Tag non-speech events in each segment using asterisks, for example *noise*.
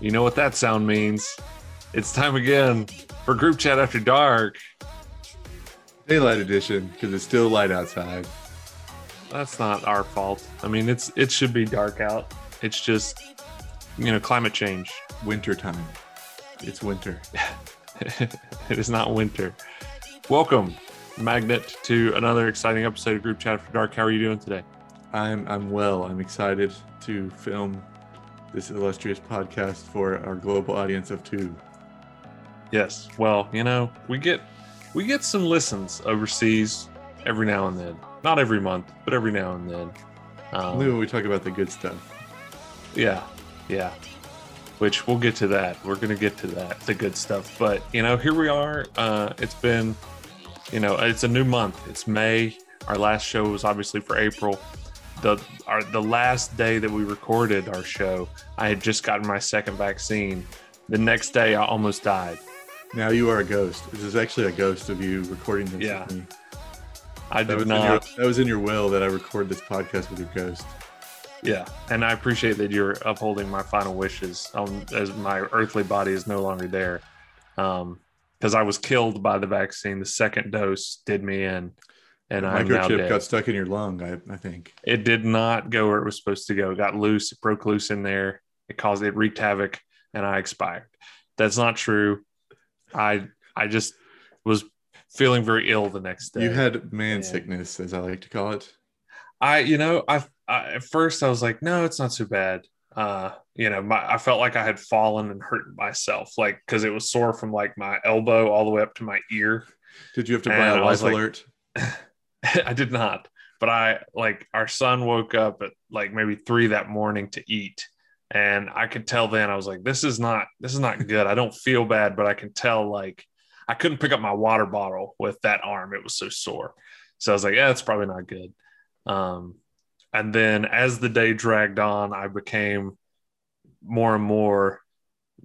You know what that sound means? It's time again for Group Chat After Dark. Daylight edition because it's still light outside. That's not our fault. I mean, it's it should be dark out. It's just you know climate change. Winter time. It's winter. *laughs* it is not winter. Welcome, Magnet, to another exciting episode of Group Chat for Dark. How are you doing today? I'm I'm well. I'm excited to film this illustrious podcast for our global audience of two. Yes. Well, you know, we get we get some listens overseas every now and then. Not every month, but every now and then. Um, Only when we talk about the good stuff. Yeah, yeah. Which we'll get to that. We're gonna get to that, the good stuff. But you know, here we are. Uh, it's been, you know, it's a new month. It's May. Our last show was obviously for April the our the last day that we recorded our show, I had just gotten my second vaccine. The next day, I almost died. Now you are a ghost. This is actually a ghost of you recording this. Yeah, I that did not. Your, that was in your will that I record this podcast with your ghost. Yeah, and I appreciate that you're upholding my final wishes um, as my earthly body is no longer there. Um, because I was killed by the vaccine. The second dose did me in and microchip got stuck in your lung. I, I think it did not go where it was supposed to go. It got loose. It broke loose in there. It caused it wreaked havoc, and I expired. That's not true. I I just was feeling very ill the next day. You had man sickness, as I like to call it. I you know I, I at first I was like, no, it's not so bad. Uh, you know, my, I felt like I had fallen and hurt myself, like because it was sore from like my elbow all the way up to my ear. Did you have to buy and a life alert? Like, *laughs* I did not. But I like our son woke up at like maybe three that morning to eat. And I could tell then I was like, this is not this is not good. I don't feel bad, but I can tell like I couldn't pick up my water bottle with that arm. It was so sore. So I was like, yeah, it's probably not good. Um, and then as the day dragged on, I became more and more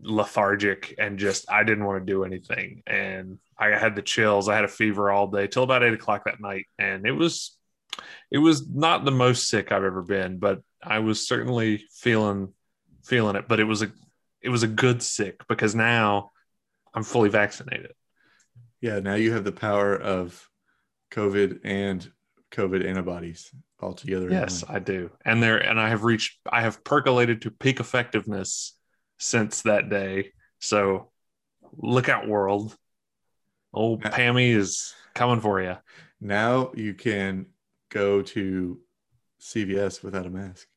lethargic and just I didn't want to do anything. And I had the chills. I had a fever all day till about eight o'clock that night, and it was it was not the most sick I've ever been, but I was certainly feeling feeling it. But it was a it was a good sick because now I'm fully vaccinated. Yeah, now you have the power of COVID and COVID antibodies all together. Yes, I do. And there and I have reached I have percolated to peak effectiveness since that day. So look out world. Old Pammy is coming for you. Now you can go to CVS without a mask.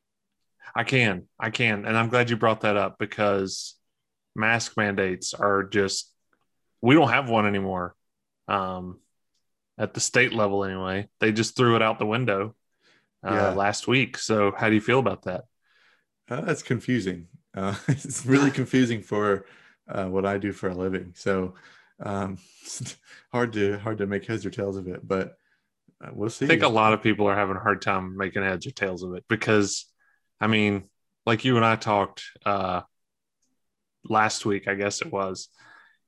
I can. I can. And I'm glad you brought that up because mask mandates are just, we don't have one anymore. Um, at the state level, anyway. They just threw it out the window uh, yeah. last week. So, how do you feel about that? Uh, that's confusing. Uh, *laughs* it's really confusing for uh, what I do for a living. So, um, *laughs* hard to hard to make heads or tails of it, but uh, we'll see. I think a lot of people are having a hard time making heads or tails of it because, I mean, like you and I talked uh, last week, I guess it was.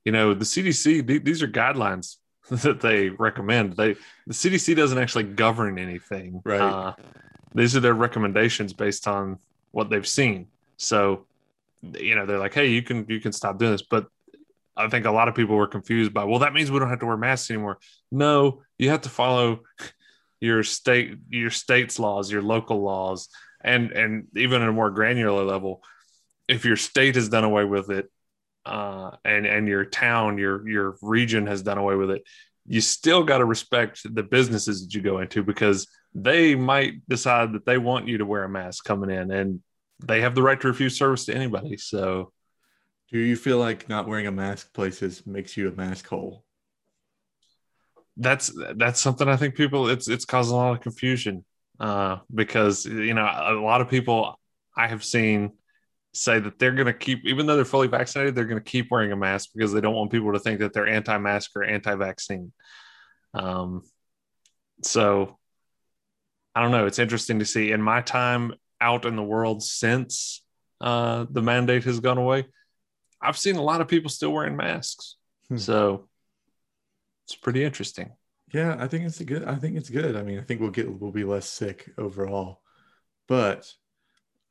You know, the CDC; th- these are guidelines *laughs* that they recommend. They the CDC doesn't actually govern anything. Right. Uh, these are their recommendations based on what they've seen. So, you know, they're like, "Hey, you can you can stop doing this," but I think a lot of people were confused by, well, that means we don't have to wear masks anymore. No, you have to follow *laughs* your state, your state's laws, your local laws, and and even at a more granular level, if your state has done away with it, uh, and and your town, your your region has done away with it, you still got to respect the businesses that you go into because they might decide that they want you to wear a mask coming in, and they have the right to refuse service to anybody. So do you feel like not wearing a mask places makes you a mask hole? That's that's something I think people it's it's causing a lot of confusion uh, because you know a lot of people I have seen say that they're going to keep even though they're fully vaccinated they're going to keep wearing a mask because they don't want people to think that they're anti-mask or anti-vaccine. Um, so I don't know. It's interesting to see. In my time out in the world since uh, the mandate has gone away, I've seen a lot of people still wearing masks. Hmm. So it's pretty interesting. Yeah, I think it's a good. I think it's good. I mean, I think we'll get we'll be less sick overall, but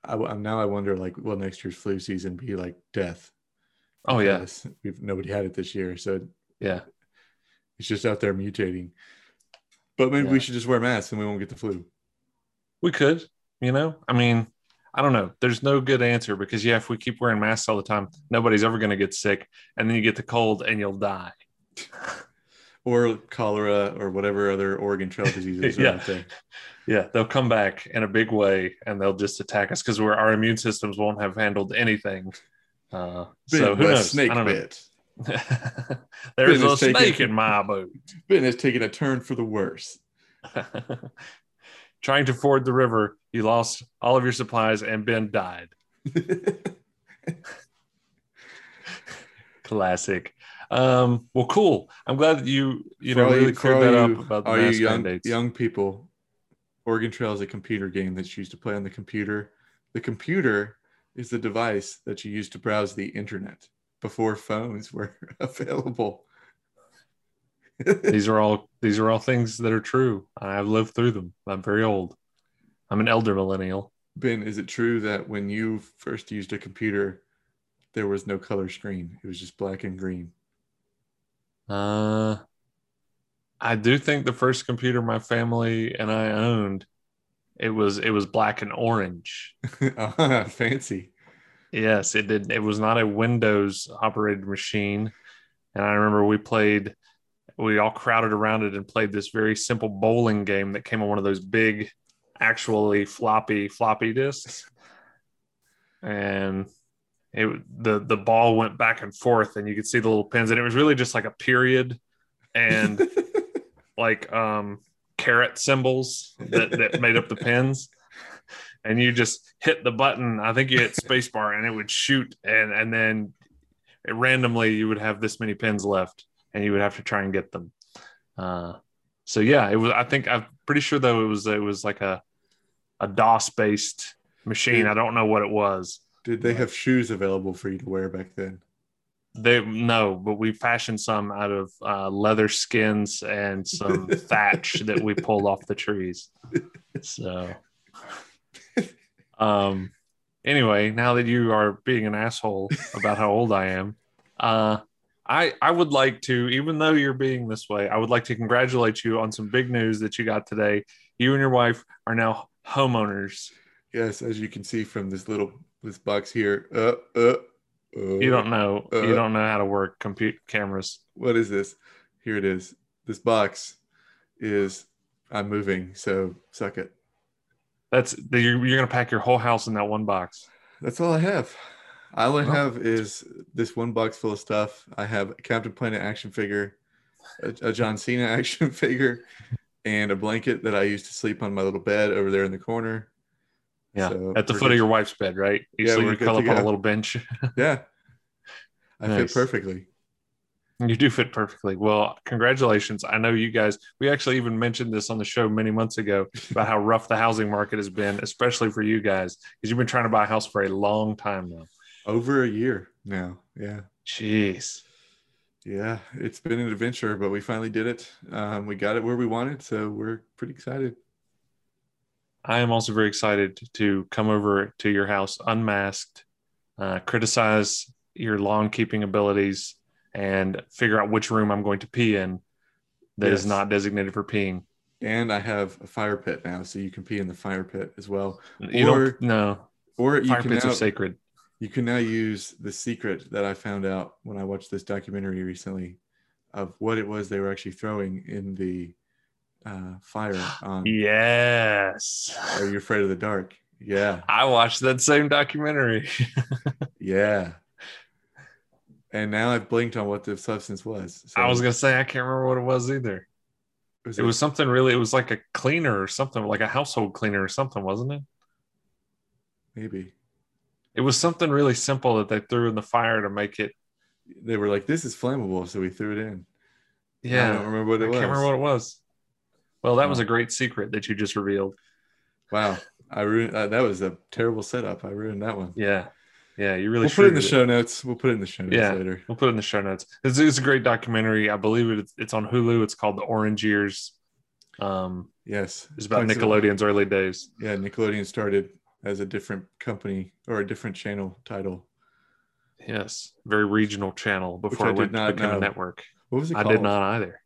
I now I wonder like, will next year's flu season be like death? Oh yeah, we've nobody had it this year, so yeah. it's just out there mutating. But maybe Yeah. we should just wear masks and we won't get the flu. We could, you know. I mean, I don't know. There's no good answer because yeah, if we keep wearing masks all the time, nobody's ever going to get sick, and then you get the cold and you'll die. *laughs* Or cholera or whatever other Oregon Trail diseases *laughs* Yeah. out there. Yeah, they'll come back in a big way and they'll just attack us because our immune systems won't have handled anything. Uh, so who knows? snake don't know. bit. *laughs* There's a Goodness taken. snake in my boat. Ben has taken a turn for the worse. *laughs* Trying to ford the river, you lost all of your supplies and Ben died. Classic. Um, well, cool. I'm glad that you you For know really for cleared that you- up about the all you young, mandates. young people. Oregon Trail is a computer game that you used to play on the computer. The computer is the device that you used to browse the internet before phones *laughs* were available. these are all *laughs* these are all things that are true. I've lived through them. I'm very old. I'm an elder millennial. ben, is it true that when you first used a computer, there was no color screen? It was just black and green. Uh, I do think the first computer my family and I owned, it was it was black and orange. Ah, *laughs* fancy. Yes, it did. It was not a Windows operated machine, and I remember we played. We all crowded around it and played this very simple bowling game that came on one of those big, actually floppy floppy disks, and it the the ball went back and forth, and you could see the little pins, and it was really just like a period, and *laughs* like um caret symbols that, that made up the pins. And you just hit the button i think you hit spacebar and it would shoot and and then it, randomly you would have this many pins left and you would have to try and get them. Uh so yeah it was i think i'm pretty sure though it was it was like a a dos based machine i don't know what it was Did they have shoes available for you to wear back then? They no, but we fashioned some out of uh, leather skins and some *laughs* thatch that we pulled off the trees. So, um, anyway, now that you are being an asshole about how old I am, uh, I I would like to, even though you're being this way, I would like to congratulate you on some big news that you got today. You and your wife are now homeowners. Yes, as you can see from this little this box here. Uh, uh, uh, You don't know you Uh. don't know how to work compute cameras. What is this? Here it is. This box is I'm moving, so suck it. That's you're, you're gonna pack your whole house in that one box. That's all I have. All I Well. have is this one box full of stuff. I have a Captain Planet action figure, a, a John Cena *laughs* action figure, and a blanket that I used to sleep on my little bed over there in the corner. Yeah, So at the we're foot of your wife's bed, right? You Yeah, sleep, we're you good curl to up on a little bench. *laughs* Yeah. I Nice. fit perfectly. you do fit perfectly. Well, congratulations. I know you guys. We actually even mentioned this on the show many months ago about how rough the housing market has been, especially for you guys, because you've been trying to buy a house for a long time now. Over a year now. Yeah. Jeez. Yeah. It's been an adventure, but we finally did it. Um, we got it where we wanted. So we're pretty excited. I am also very excited to come over to your house unmasked, uh, criticize your lawn keeping abilities, and figure out which room I'm going to pee in that is Yes. not designated for peeing. And I have a fire pit now, so you can pee in the fire pit as well. You Or- don't no Or you fire can pits now, are sacred. you can now use the secret that I found out when I watched this documentary recently of what it was they were actually throwing in the uh, fire *gasps* on Yes. Are You Afraid of the Dark? Yeah. I watched that same documentary. *laughs* Yeah. And now I've blinked on what the substance was. So I was gonna say I can't remember what it was either. was It was something really. It was like a cleaner or something, like a household cleaner or something, wasn't it? maybe It was something really simple that they threw in the fire to make it. they were like, "This is flammable," so we threw it in. Yeah, I don't remember what I it can't remember what it was. Well, that was a great secret that you just revealed. Wow. I ruined uh, that was a terrible setup. I ruined that one. Yeah, yeah, you really. We'll put it in the screwed show notes. We'll put it in the show notes Yeah. later. We'll put it in the show notes. It's, it's a great documentary. I believe it's it's on Hulu. It's called The Orange Years. Um, Yes, it's about Talks Nickelodeon's early days. Yeah, Nickelodeon started as a different company or a different channel title. Yes, very regional channel before I it went to become a network. What was it I did not either.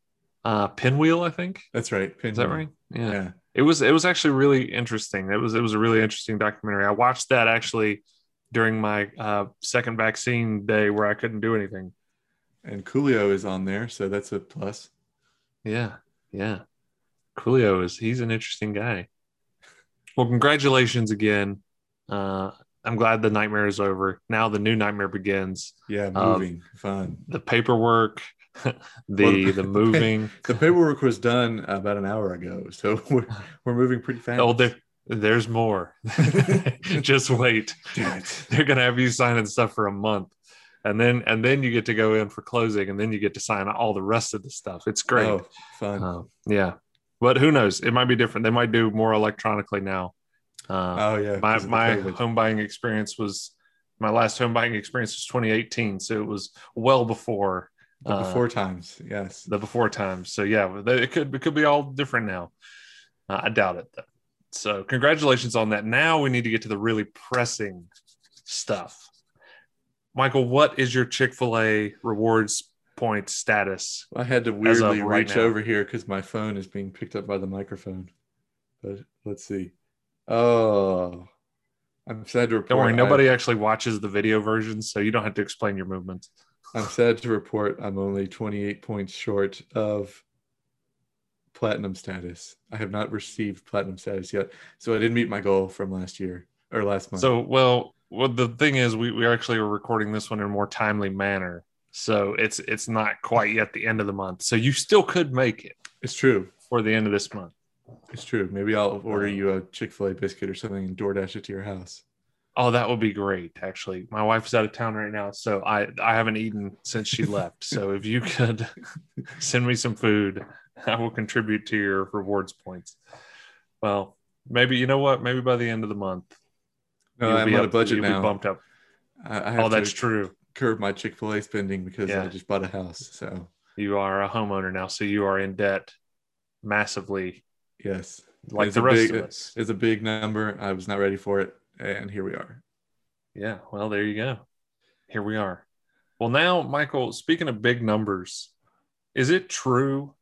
Uh, Pinwheel, I think. That's right. Is that right? Yeah. Yeah. It was. It was actually really interesting. It was. It was a really interesting documentary. I watched that actually during my uh, second vaccine day where I couldn't do anything. And Coolio is on there, so that's a plus. Yeah, yeah. Coolio is he's an interesting guy. Well, congratulations again. Uh, I'm glad the nightmare is over. Now the new nightmare begins. Yeah, Um, moving, fun. The paperwork, *laughs* the the moving. *laughs* The paperwork was done about an hour ago, so *laughs* we're we're moving pretty fast. Oh, there, there's more. Just wait. They're gonna have you signing stuff for a month, and then and then you get to go in for closing, and then you get to sign all the rest of the stuff. It's great. Oh, fun. Uh, yeah, but who knows? It might be different. They might do more electronically now. Uh, oh yeah. my 'cause of the my home buying experience was my last home buying experience was 2018, so it was well before The uh, before times. Yes. the before times. So yeah, it could it could be all different now. Uh, I doubt it though. So congratulations on that. Now we need to get to the really pressing stuff. Michael, what is your Chick Fil A rewards point status? I had to weirdly right reach now. over here because my phone is being picked up by the microphone. But let's see. Oh, I'm sad to report. Don't worry, I- nobody actually watches the video version, so you don't have to explain your movements. I'm sad to report I'm only 28 points short of platinum status. I have not received platinum status yet, so I didn't meet my goal from last year or last month. So, well, well, the thing is, we, we actually are recording this one in a more timely manner. So it's it's not quite yet the end of the month. So you still could make it it's true. for the end of this month. It's true. Maybe I'll order um, you a Chick Fil A biscuit or something and DoorDash it to your house. Oh, that would be great. Actually, my wife's out of town right now, so I I haven't eaten since she left. So *laughs* if you could *laughs* send me some food, I will contribute to your rewards points. Well, maybe you know what? Maybe by the end of the month, oh, No, I'm be on a budget now. bumped up. I, Oh, that's to true. curb my Chick Fil A spending because Yeah. I just bought a house. So You are a homeowner now, so you are in debt massively, yes, like It's the rest big- of us. it's a big number. I was not ready for it, and here we are. Yeah, well, there you go. Here we are. Well, now, Michael, speaking of big numbers, is it true?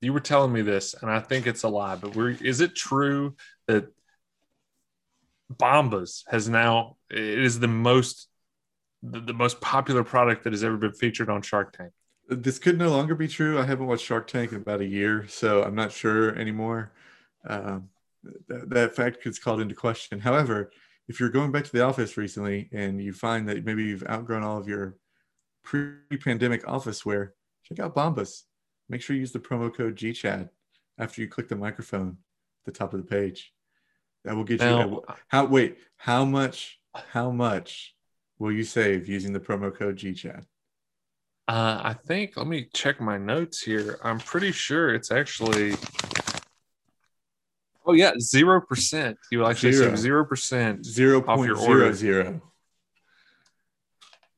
You were telling me this, and I think it's a lie, but we're, is it true that Bombas has now it is the most the, the most popular product that has ever been featured on Shark Tank? This could no longer be true. I haven't watched Shark Tank in about a year, so I'm not sure anymore. Um, th- that fact gets called into question. However, if you're going back to the office recently and you find that maybe you've outgrown all of your pre-pandemic office wear, check out Bombas. Make sure you use the promo code GCHAD after you click the microphone at the top of the page. That will get you. Now, How wait? How much? How much will you save using the promo code GCHAD? uh, I think let me check my notes here. I'm pretty sure it's actually. Oh yeah, zero percent. You will actually Zero. save zero percent Zero Off your point order. zero zero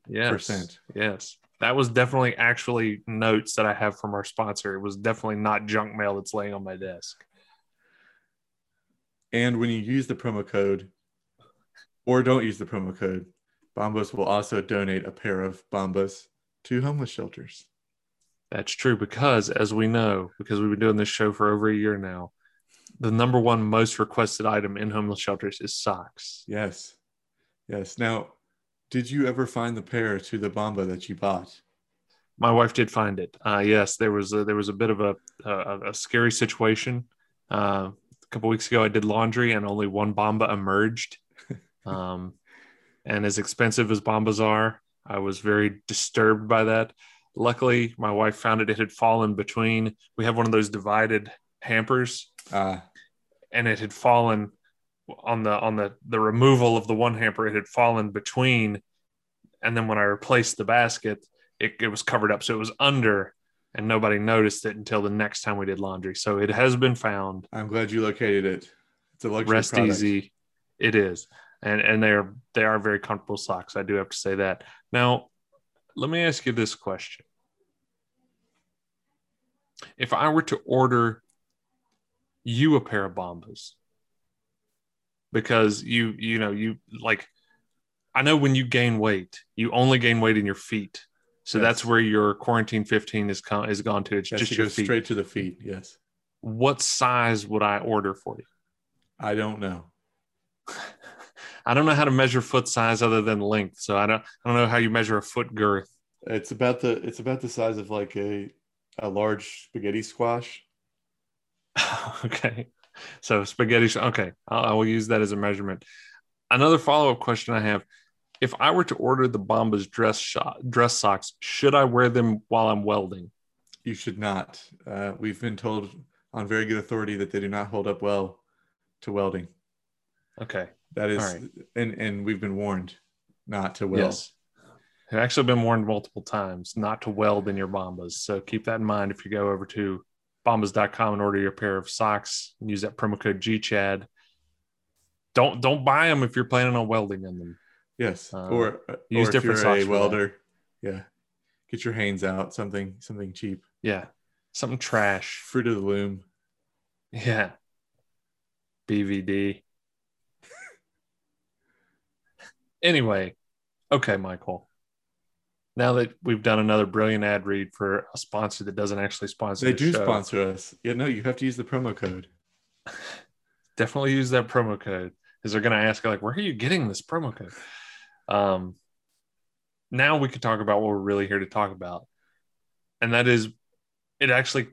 yes. percent. Yes. That was definitely actually notes that I have from our sponsor. It was definitely not junk mail that's laying on my desk. And when you use the promo code, or don't use the promo code, Bombas will also donate a pair of Bombas to homeless shelters. That's true because, as we know, because we've been doing this show for over a year now, the number one most requested item in homeless shelters is socks. Yes, yes. Now, did you ever find the pair to the Bomba that you bought? My wife did find it. Uh, yes, there was a, there was a bit of a a, a scary situation. Uh, a couple weeks ago, I did laundry and only one bomba emerged. *laughs* Um, and as expensive as bombas are, I was very disturbed by that. Luckily, my wife found it. It had fallen between. We have one of those divided hampers, Ah, and it had fallen on the on the the removal of the one hamper. It had fallen between, and then when I replaced the basket, it, it was covered up, so it was under, and nobody noticed it until the next time we did laundry. So it has been found. I'm glad you located it. It's a luxury rest product. easy. It is, and and they are they are very comfortable socks. I do have to say that. Now, let me ask you this question: If I were to order you a pair of Bombas, because you you know you like, I know when you gain weight, you only gain weight in your feet. So Yes. that's where your quarantine 15 is, con- is gone to. It's Yes, just your goes feet. straight to the feet. Yes. What size would I order for you? I don't know. *laughs* I don't know how to measure foot size other than length. So I don't I don't know how you measure a foot girth. It's about the it's about the size of like a a large spaghetti squash. *laughs* okay. So spaghetti. Okay. I'll, I will use that as a measurement. Another follow up question I have if I were to order the Bombas dress shot, dress socks, should I wear them while I'm welding? You should not. Uh, we've been told on very good authority that they do not hold up well to welding. Okay. That is, right. and and we've been warned not to weld. Yes. I've actually been warned multiple times not to weld in your Bombas. So keep that in mind if you go over to bombas.com and order your pair of socks and use that promo code GCHAD. Don't don't buy them if you're planning on welding in them. Yes, Uh, or use or different you're socks welder, yeah, get your hands out. Something something cheap. Yeah. Something trash. Fruit of the loom. Yeah. BVD. *laughs* anyway, okay, Michael. Now that we've done another brilliant ad read for a sponsor that doesn't actually sponsor They do show, sponsor us. Yeah, no, you have to use the promo code. *laughs* definitely use that promo code because they're going to ask like, where are you getting this promo code? Um, now we could talk about what we're really here to talk about, and that is, it actually,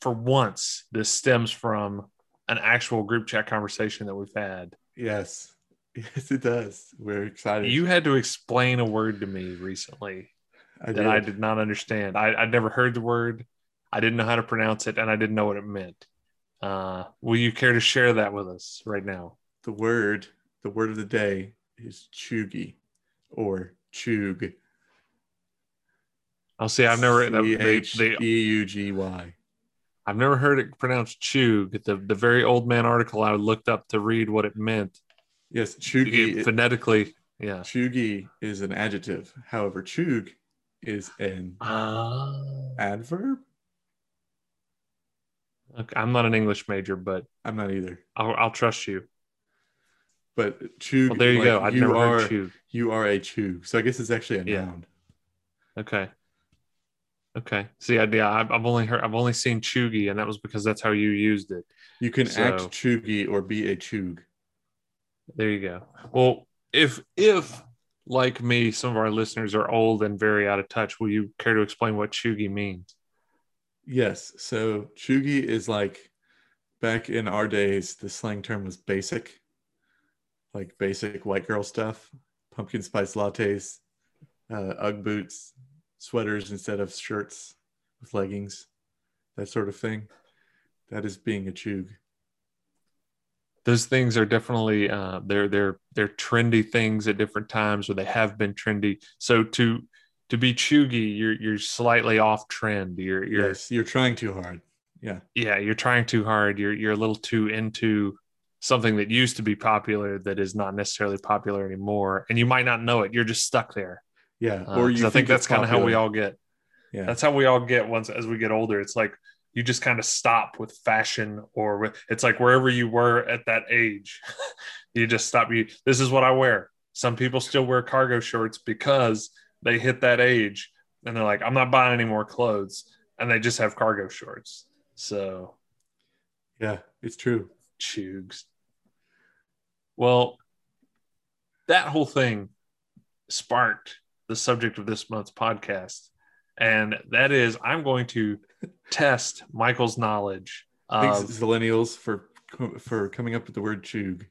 for once, this stems from an actual group chat conversation that we've had. Yes, *laughs* yes, it does. We're excited. You had to explain a word to me recently I that I did not understand. I, I'd never heard the word, I didn't know how to pronounce it, and I didn't know what it meant. Uh, will you care to share that with us right now? The word, the word of the day is chugi, or chug. I'll see. I've never C they, H they, E U G Y. I've never heard it pronounced chug. The the very old man article I looked up to read what it meant Yes, chugi. It- phonetically. Yeah. Chugi is an adjective. However, chug is an Ah. adverb. okay. I'm not an English major, but I'm not either. I'll, I'll trust you. But chug. Well, there you like, go. I've you never are, heard chug. You are a chug. So I guess it's actually a Yeah. noun. Okay. Okay. See, I, yeah, I've I've only heard, I've only seen chuggy, and that was because that's how you used it. You can So- act chuggy or be a chug. There you go. Well, if if like me, some of our listeners are old and very out of touch, will you care to explain what chuggy means? Yes. So chuggy is like back in our days, the slang term was basic, like basic white girl stuff, pumpkin spice lattes, uh, Ugg boots, sweaters instead of shirts with leggings, that sort of thing. That is being a chug. Those things are definitely uh, they're they're they're trendy things at different times, or they have been trendy. So to to be chuggy, you're you're slightly off trend. You're you're Yes, you're trying too hard. Yeah. yeah, you're trying too hard. You're you're a little too into something that used to be popular that is not necessarily popular anymore, and you might not know it. You're just stuck there. Yeah. Uh, or you I think, that's kind of how we all get. Yeah. That's how we all get once as we get older. It's like you just kind of stop with fashion, or with, it's like wherever you were at that age, *laughs* you just stop. You this is what I wear. Some people still wear cargo shorts because they hit that age and they're like, I'm not buying any more clothes, and they just have cargo shorts. So yeah, it's true. chugs. Well, that whole thing sparked the subject of this month's podcast. And that is, I'm going to test Michael's knowledge of Thanks, millennials, for for coming up with the word chug.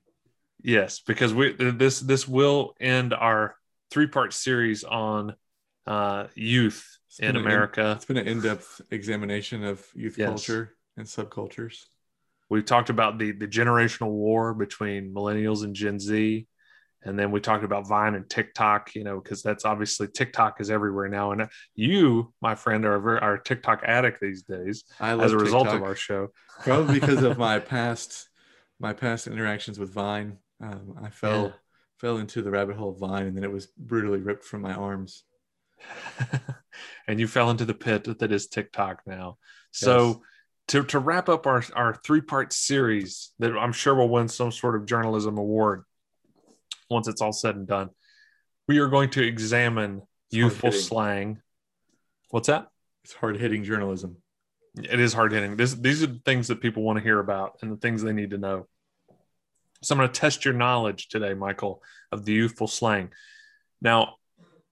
yes, because we this this will end our three part series on uh, youth in America. It's been an in-depth examination of youth Yes. culture and subcultures. We've talked about the the generational war between millennials and Gen Z, and then we talked about Vine and TikTok. You know, because that's obviously TikTok is everywhere now, and you, my friend, are a, very, are TikTok addict these days I love as a result of our show. probably because of *laughs* my past my past interactions with Vine. Um, I fell Yeah. fell into the rabbit hole of Vine, and then it was brutally ripped from my arms. *laughs* and you fell into the pit that is TikTok now. So Yes. to, to wrap up our, our three part series that I'm sure will win some sort of journalism award once it's all said and done, we are going to examine youthful slang. What's that? It's hard hitting journalism. It is hard hitting. This, these are the things that people want to hear about and the things they need to know. So I'm going to test your knowledge today, Michael, of the youthful slang. Now,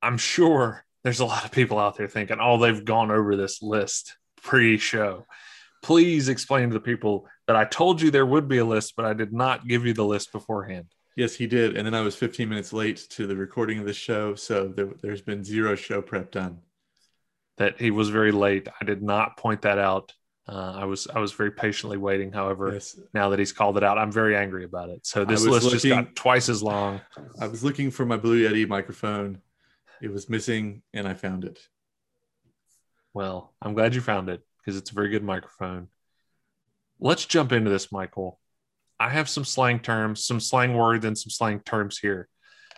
I'm sure there's a lot of people out there thinking, oh, they've gone over this list pre show. Please explain to the people that I told you there would be a list, but I did not give you the list beforehand. Yes, he did. And then I was 15 minutes late to the recording of the show, so there, there's been zero show prep done. That he was very late. I did not point that out. Uh, I was I was very patiently waiting. However, Yes, now that he's called it out, I'm very angry about it. So this list just looking- got twice as long. I was looking for my Blue Yeti microphone. It was missing, and I found it. Well, I'm glad you found it because it's a very good microphone. Let's jump into this, Michael. I have some slang terms, some slang words, and some slang terms here.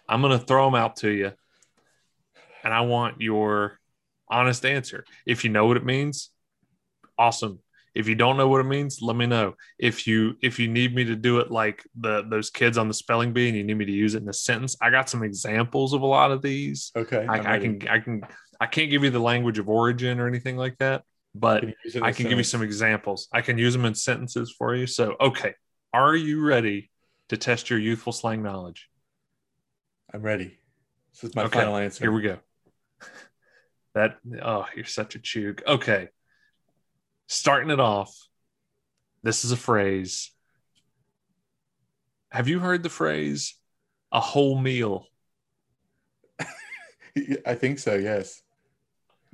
I'm going to throw them out to you, and I want your honest answer. If you know what it means, awesome. If you don't know what it means, let me know. If you if you need me to do it like the those kids on the spelling bee and you need me to use it in a sentence, I got some examples of a lot of these. Okay, I, I can I can I can't give you the language of origin or anything like that, but Can you use it in I can give you some examples. I can use them in sentences for you. So, okay, are you ready to test your youthful slang knowledge? I'm ready. This is my Okay, final answer. Here we go. *laughs* That oh, you're such a chug. Okay, starting it off. This is a phrase. Have you heard the phrase "a whole meal"? *laughs* I think so. Yes.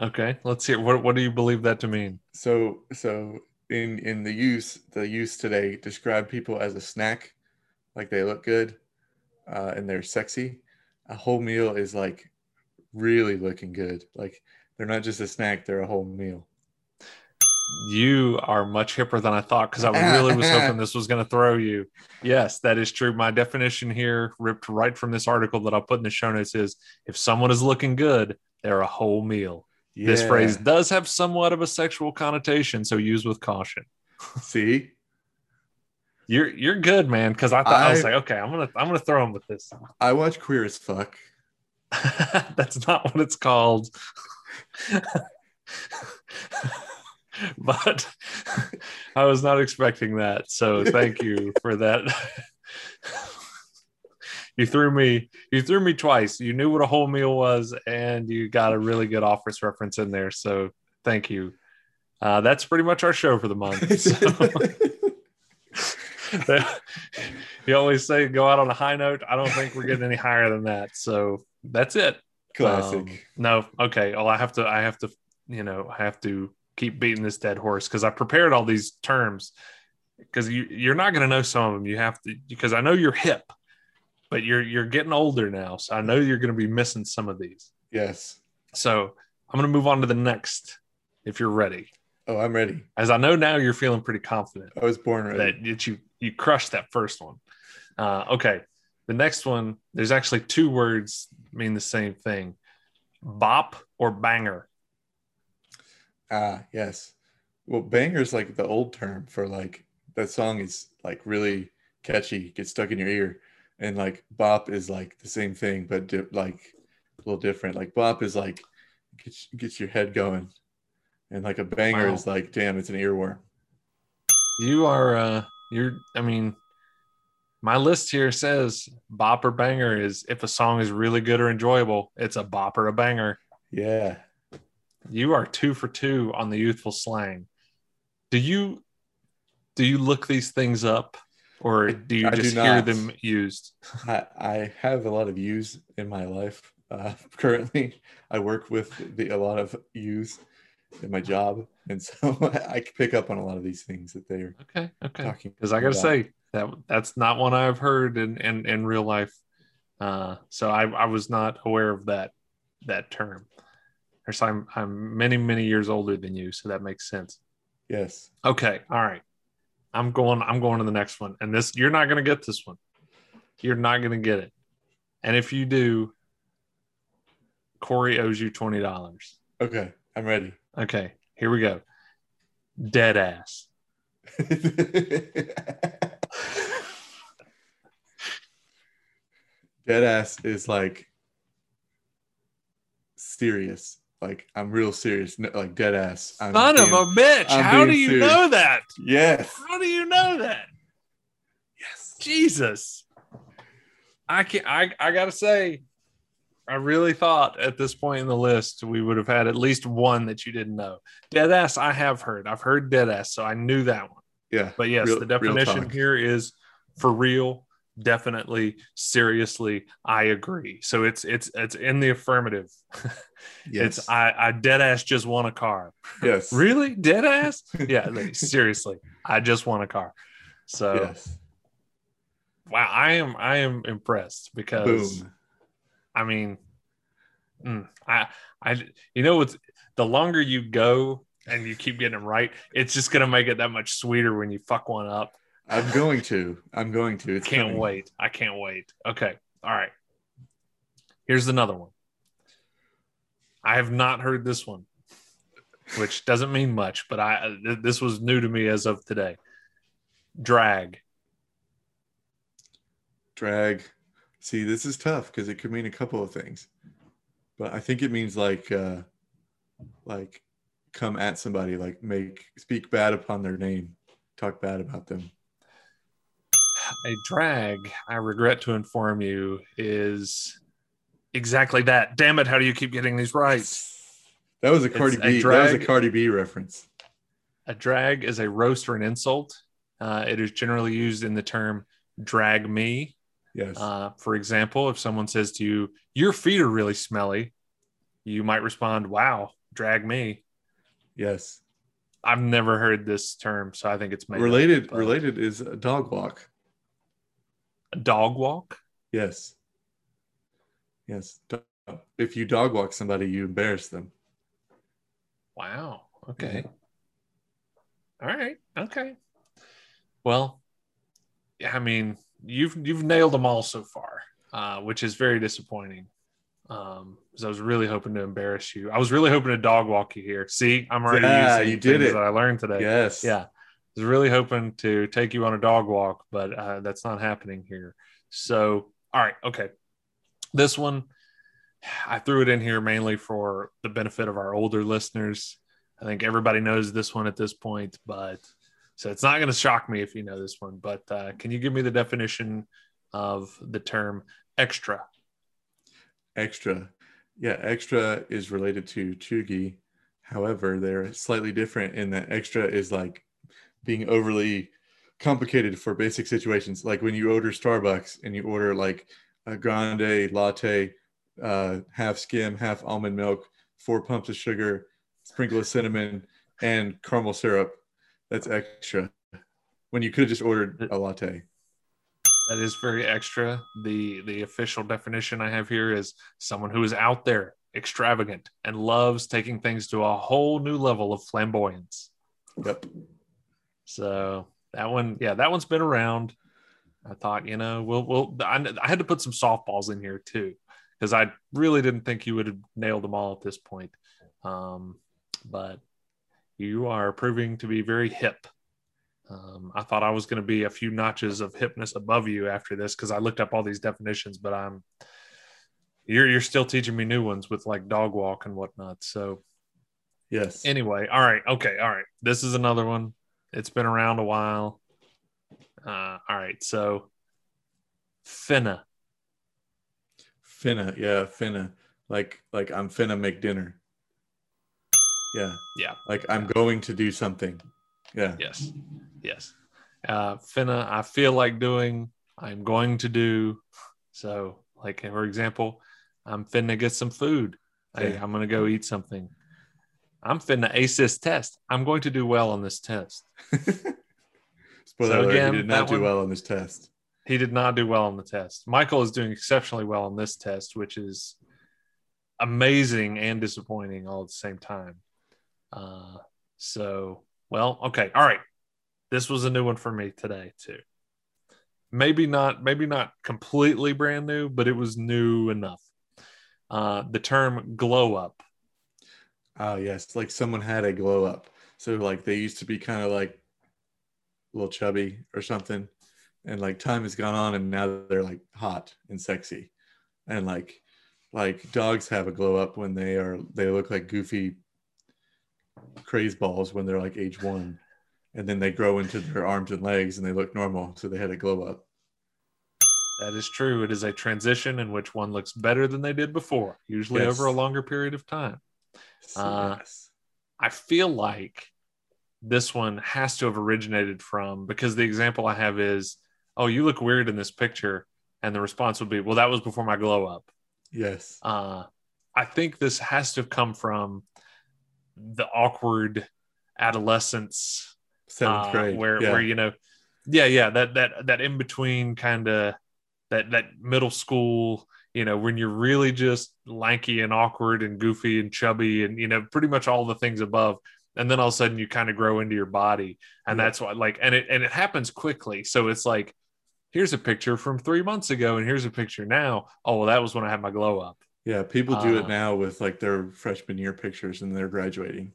Okay, let's hear. What what do you believe that to mean? So so in in the use the use today describe people as a snack, like they look good, uh, and they're sexy. A whole meal is like really looking good. Like they're not just a snack; they're a whole meal. You are much hipper than I thought because I really was *laughs* hoping this was going to throw you. Yes, that is true. My definition here, ripped right from this article that I'll put in the show notes, is if someone is looking good, they're a whole meal. This phrase does have somewhat of a sexual connotation, so use with caution. *laughs* See, You're you're good, man. Because I thought I, was like, okay, I'm gonna I'm gonna throw him with this. I watch Queer as Fuck. *laughs* That's not what it's called. *laughs* but I was not expecting that. So thank you for that. You threw me you threw me twice. You knew what a whole meal was and you got a really good office reference in there. So thank you. Uh, that's pretty much our show for the month. *laughs* So *laughs* you always say go out on a high note. I don't think we're getting any higher than that. So that's it. Classic. Um, no, okay. Well, I have to. I have to. You know, I have to keep beating this dead horse because I prepared all these terms because you you're not going to know some of them. You have to because I know you're hip, but you're you're getting older now, so I know you're going to be missing some of these. yes. So I'm going to move on to the next. If you're ready, Oh, I'm ready. as I know now, you're feeling pretty confident I was born ready. that you you crushed that first one. Uh, okay, the next one. There's actually two words mean the same thing: bop or banger. Ah, yes. Well, banger is like the old term for like that song is like really catchy, gets stuck in your ear, and like bop is like the same thing, but di- like a little different. Like bop is like gets gets your head going, and like a banger Wow. is like damn, it's an earworm. You are uh you're I mean my list here says bop or banger is if a song is really good or enjoyable, it's a bop or a banger. Yeah. You are two for two on the youthful slang. Do you do you look these things up or do you I do just hear not. them used? *laughs* I, I have a lot of U's in my life. Uh, *laughs* currently, I work with the, a lot of U's in my job, and so *laughs* I pick up on a lot of these things that they're Okay, okay. talking. because I gotta say that that's not one I've heard in in, in real life. Uh, so I, I was not aware of that that term. So I'm I'm many many years older than you, so that makes sense. Yes. Okay, all right. I'm going. I'm going to the next one, and this you're not going to get this one. You're not going to get it, and if you do, Corey owes you twenty dollars. Okay, I'm ready. Okay, here we go. Dead ass. *laughs* Dead ass is like serious. Like I'm real serious. No, like dead ass. I'm Son of a bitch! I'm How do you serious. know that? Yes. How do you know that? Yes. Jesus. I can I I gotta say, I really thought at this point in the list we would have had at least one that you didn't know. Deadass, I have heard. I've heard deadass, so I knew that one. Yeah. But yes, Real- the definition here is for real, definitely, seriously, I agree. So it's it's it's in the affirmative. *laughs* Yes. It's I I dead ass just want a car. yes. *laughs* Really? dead ass *laughs* yeah, like, seriously. I just want a car. So Yes. wow, I am I am impressed because Boom. I mean, mm, I, I, you know, what's the longer you go and you keep getting them right, it's just gonna make it that much sweeter when you fuck one up. I'm going to. I'm going to. It's can't coming. wait. I can't wait. Okay, all right. Here's another one. I have not heard this one, which doesn't mean much, but I this was new to me as of today. Drag. Drag. See, this is tough because it could mean a couple of things. But I think it means like uh like come at somebody, like make speak bad upon their name, talk bad about them. A drag, I regret to inform you, is exactly that. Damn it, how do you keep getting these right? That was a Cardi a B. That was a drag. Cardi B reference. A drag is a roast or an insult. Uh, it is generally used in the term drag me. Yes. Uh, for example, if someone says to you, Your feet are really smelly, you might respond, Wow, drag me. yes. I've never heard this term, so I think it's made up, Related related is a dog walk. A dog walk. Yes. Yes. If you dog walk somebody, you embarrass them. Wow. Okay. All right. Okay. Well, yeah, I mean, you've you've nailed them all so far, uh, which is very disappointing. Um, because I was really hoping to embarrass you. I was really hoping to dog walk you here. See, I'm already Yeah, using you did things it. that I learned today. Yes. Yeah. Was really hoping to take you on a dog walk, but uh, that's not happening here. So, all right. Okay. This one, I threw it in here mainly for the benefit of our older listeners. I think everybody knows this one at this point, but so it's not going to shock me if you know this one. But uh, can you give me the definition of the term extra? Extra. Yeah, extra is related to Chugi. However, they're slightly different in that extra is like being overly complicated for basic situations. Like when you order Starbucks and you order like a grande latte, uh, half skim, half almond milk, four pumps of sugar, sprinkle of cinnamon, and caramel syrup. That's extra. When you could have just ordered a latte. That is very extra. The the official definition I have here is someone who is out there, extravagant, and loves taking things to a whole new level of flamboyance. Yep. So that one, yeah, that one's been around. I thought, you know, we'll we'll I, I had to put some softballs in here too because I really didn't think you would have nailed them all at this point. Um, but you are proving to be very hip. Um, I thought I was going to be a few notches of hipness above you after this because I looked up all these definitions, but I'm you're you're still teaching me new ones with like dog walk and whatnot. So Yes. anyway, all right, okay, all right. This is another one. It's been around a while. Uh, all right, so finna. Finna, yeah, finna. Like like I'm finna make dinner. Yeah. Yeah. Like I'm going to do something. Yeah. Yes, yes. Uh, finna. I feel like doing. I'm going to do. So, like for example, I'm finna get some food. Hey, Yeah. I'm gonna go eat something. I'm finna ace this test. I'm going to do well on this test. *laughs* Spoiler So alert, again, he did not do one- well on this test. He did not do well on the test. Michael is doing exceptionally well on this test, which is amazing and disappointing all at the same time. Uh, so, well, okay, all right. this was a new one for me today too. Maybe not, maybe not completely brand new, but it was new enough. Uh, the term glow up. Oh yes, like someone had a glow up. So like they used to be kind of like a little chubby or something, and like time has gone on and now they're like hot and sexy, and like like dogs have a glow up when they are they look like goofy craze balls when they're like age one, and then they grow into their arms and legs and they look normal, so they had a glow up. That is true. It is a transition in which one looks better than they did before, usually Yes. over a longer period of time. So, Uh, yes. I feel like this one has to have originated from because the example I have is, oh, you look weird in this picture. And the response would be, well, that was before my glow up. Yes. Uh, I think this has to have come from the awkward adolescence Seventh uh, where yeah. where you know yeah yeah that that that in between kind of that that middle school you know when you're really just lanky and awkward and goofy and chubby and you know pretty much all the things above and then all of a sudden you kind of grow into your body and Yeah. that's why like and it and it happens quickly so it's like here's a picture from three months ago and here's a picture now oh well that was when i had my glow up Yeah, people do Uh, it now with like their freshman year pictures and they're graduating.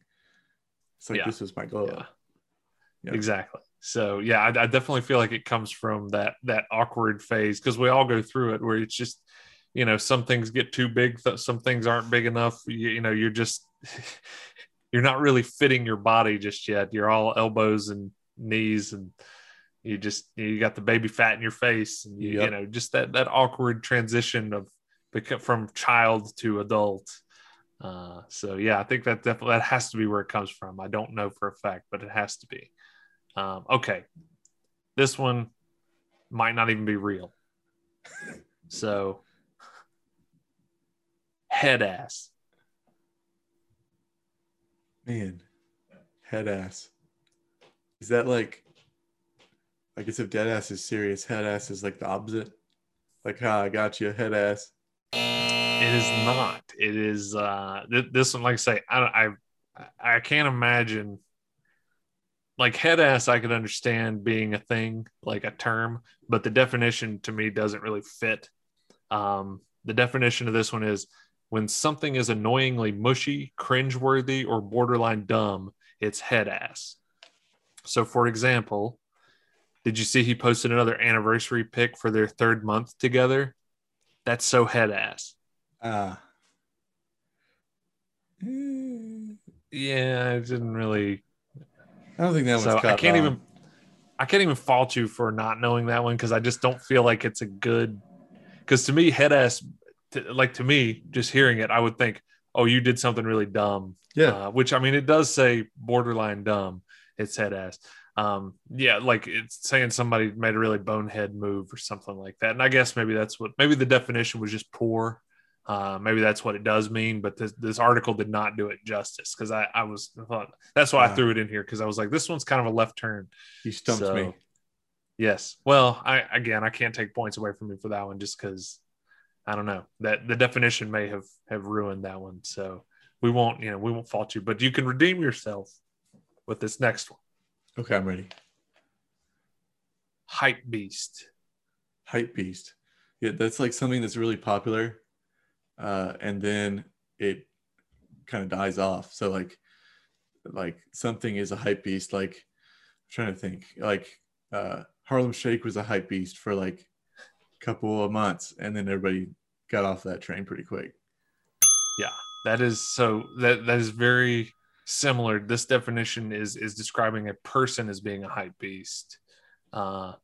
It's like Yeah. this was my glow yeah. up. Yeah. Exactly. So yeah, I, I definitely feel like it comes from that that awkward phase because we all go through it where it's just, you know, some things get too big, th- some things aren't big enough. You, you know, you're just *laughs* you're not really fitting your body just yet. You're all elbows and knees, and you just you got the baby fat in your face, and you, you know, just that that awkward transition of from child to adult. Uh, so yeah, I think that definitely that has to be where it comes from. I don't know for a fact, but it has to be. Um, okay, this one might not even be real. so, head ass. Man, head ass. Is that like, I guess if dead ass is serious, head ass is like the opposite? Like, ha, I got you, head ass. It is not. It is uh, th- this one. Like I say, I, I I can't imagine. Like head ass, I could understand being a thing, like a term, but the definition to me doesn't really fit. Um, the definition of this one is when something is annoyingly mushy, cringeworthy, or borderline dumb, it's head ass. So, for example, did you see he posted another anniversary pic for their third month together? That's so head ass. Eh, Yeah, I didn't really. I don't think that so I can't on. even. I can't even fault you for not knowing that one because I just don't feel like it's a good. Because to me, head ass, to, like to me, just hearing it, I would think, oh, you did something really dumb. Yeah. Uh, which I mean, it does say borderline dumb. It's head ass. Um, yeah, like it's saying somebody made a really bonehead move or something like that. And I guess maybe that's what maybe the definition was just poor. Uh, maybe that's what it does mean, but this, this article did not do it justice because I, I was I thought that's why I threw it in here because I was like, this one's kind of a left turn. You stumped So- me. Yes. Well, I again, I can't take points away from you for that one just because I don't know that the definition may have have ruined that one. So we won't, you know, we won't fault you, but you can redeem yourself with this next one. Okay, I'm ready. Hype beast. Hype beast. Yeah, that's like something that's really popular, uh, and then it kind of dies off. So like, like something is a hype beast. Like, I'm trying to think. Like, uh, Harlem Shake was a hype beast for like couple of months, and then everybody got off that train pretty quick. Yeah, that is so that that is very similar. This definition is is describing a person as being a hype beast. Uh,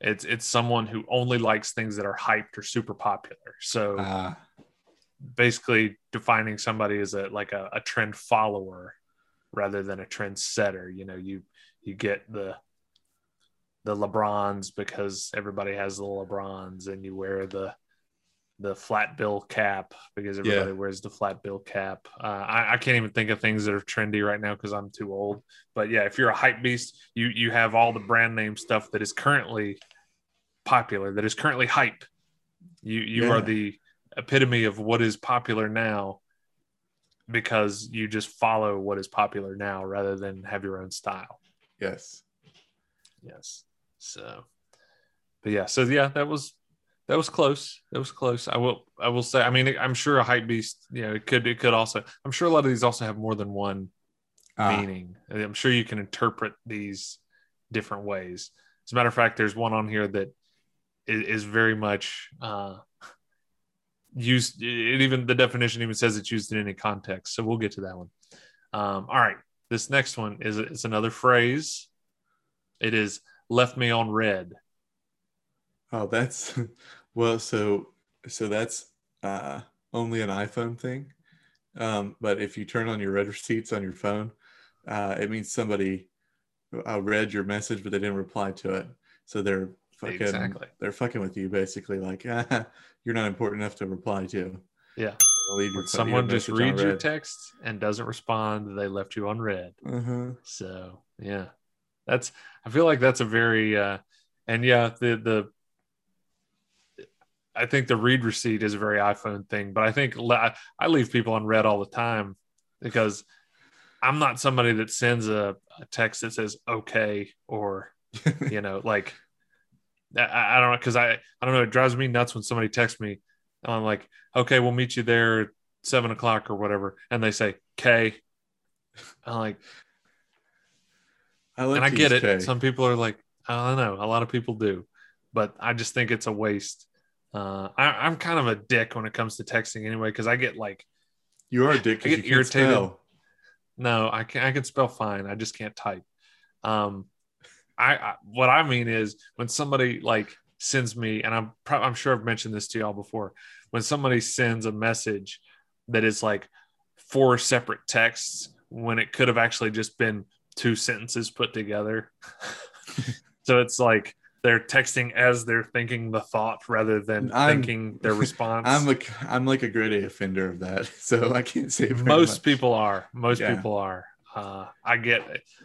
it's it's someone who only likes things that are hyped or super popular. So Ah, basically defining somebody as a like a, a trend follower rather than a trend setter. You know, you you get the the LeBrons because everybody has the LeBrons, and you wear the the flat bill cap because everybody Yeah. wears the flat bill cap. Uh, I, I can't even think of things that are trendy right now because I'm too old. But yeah, if you're a hype beast, you you have all the brand name stuff that is currently popular, that is currently hype. You you Yeah. are the epitome of what is popular now because you just follow what is popular now rather than have your own style. yes. Yes. So, but yeah. So yeah, that was that was close. That was close. I will I will say. I mean, I'm sure a hype beast. You know, it could it could also. I'm sure a lot of these also have more than one Ah, meaning. I'm sure you can interpret these different ways. As a matter of fact, there's one on here that is, is very much uh, used. It even the definition even says it's used in any context. So we'll get to that one. Um, all right, this next one is it's another phrase. It is left me on red. oh, that's *laughs* well. So so that's uh, only an iPhone thing. Um, but if you turn on your read receipts on your phone, uh, it means somebody uh, read your message, but they didn't reply to it. So they're fucking Exactly. they're fucking with you basically. Like ah, *laughs* you're not important enough to reply to. Yeah, I'll leave your phone- someone just reads your text and doesn't respond, they left you on red. Uh-huh. So yeah, that's I feel like that's a very uh and yeah, the the I think the read receipt is a very iPhone thing, but I think le- I leave people on red all the time because I'm not somebody that sends a, a text that says okay or you know *laughs* like I, I don't know because I I don't know it drives me nuts when somebody texts me and I'm like okay we'll meet you there at seven o'clock or whatever and they say K. I'm like I like and I get it. K. Some people are like, I don't know. A lot of people do, but I just think it's a waste. Uh, I, I'm kind of a dick when it comes to texting anyway, because I get like, you are a dick I get irritated. spell. no, I can I can spell fine. I just can't type. Um, I, I what I mean is when somebody like sends me, and I'm pro- I'm sure I've mentioned this to y'all before. When somebody sends a message that is like four separate texts, when it could have actually just been two sentences put together. *laughs* so it's like they're texting as they're thinking the thought rather than I'm- thinking their *laughs* response. I'm like I'm like a grade A offender of that, *laughs* so I can't say most much. people are most Yeah. people are uh, i get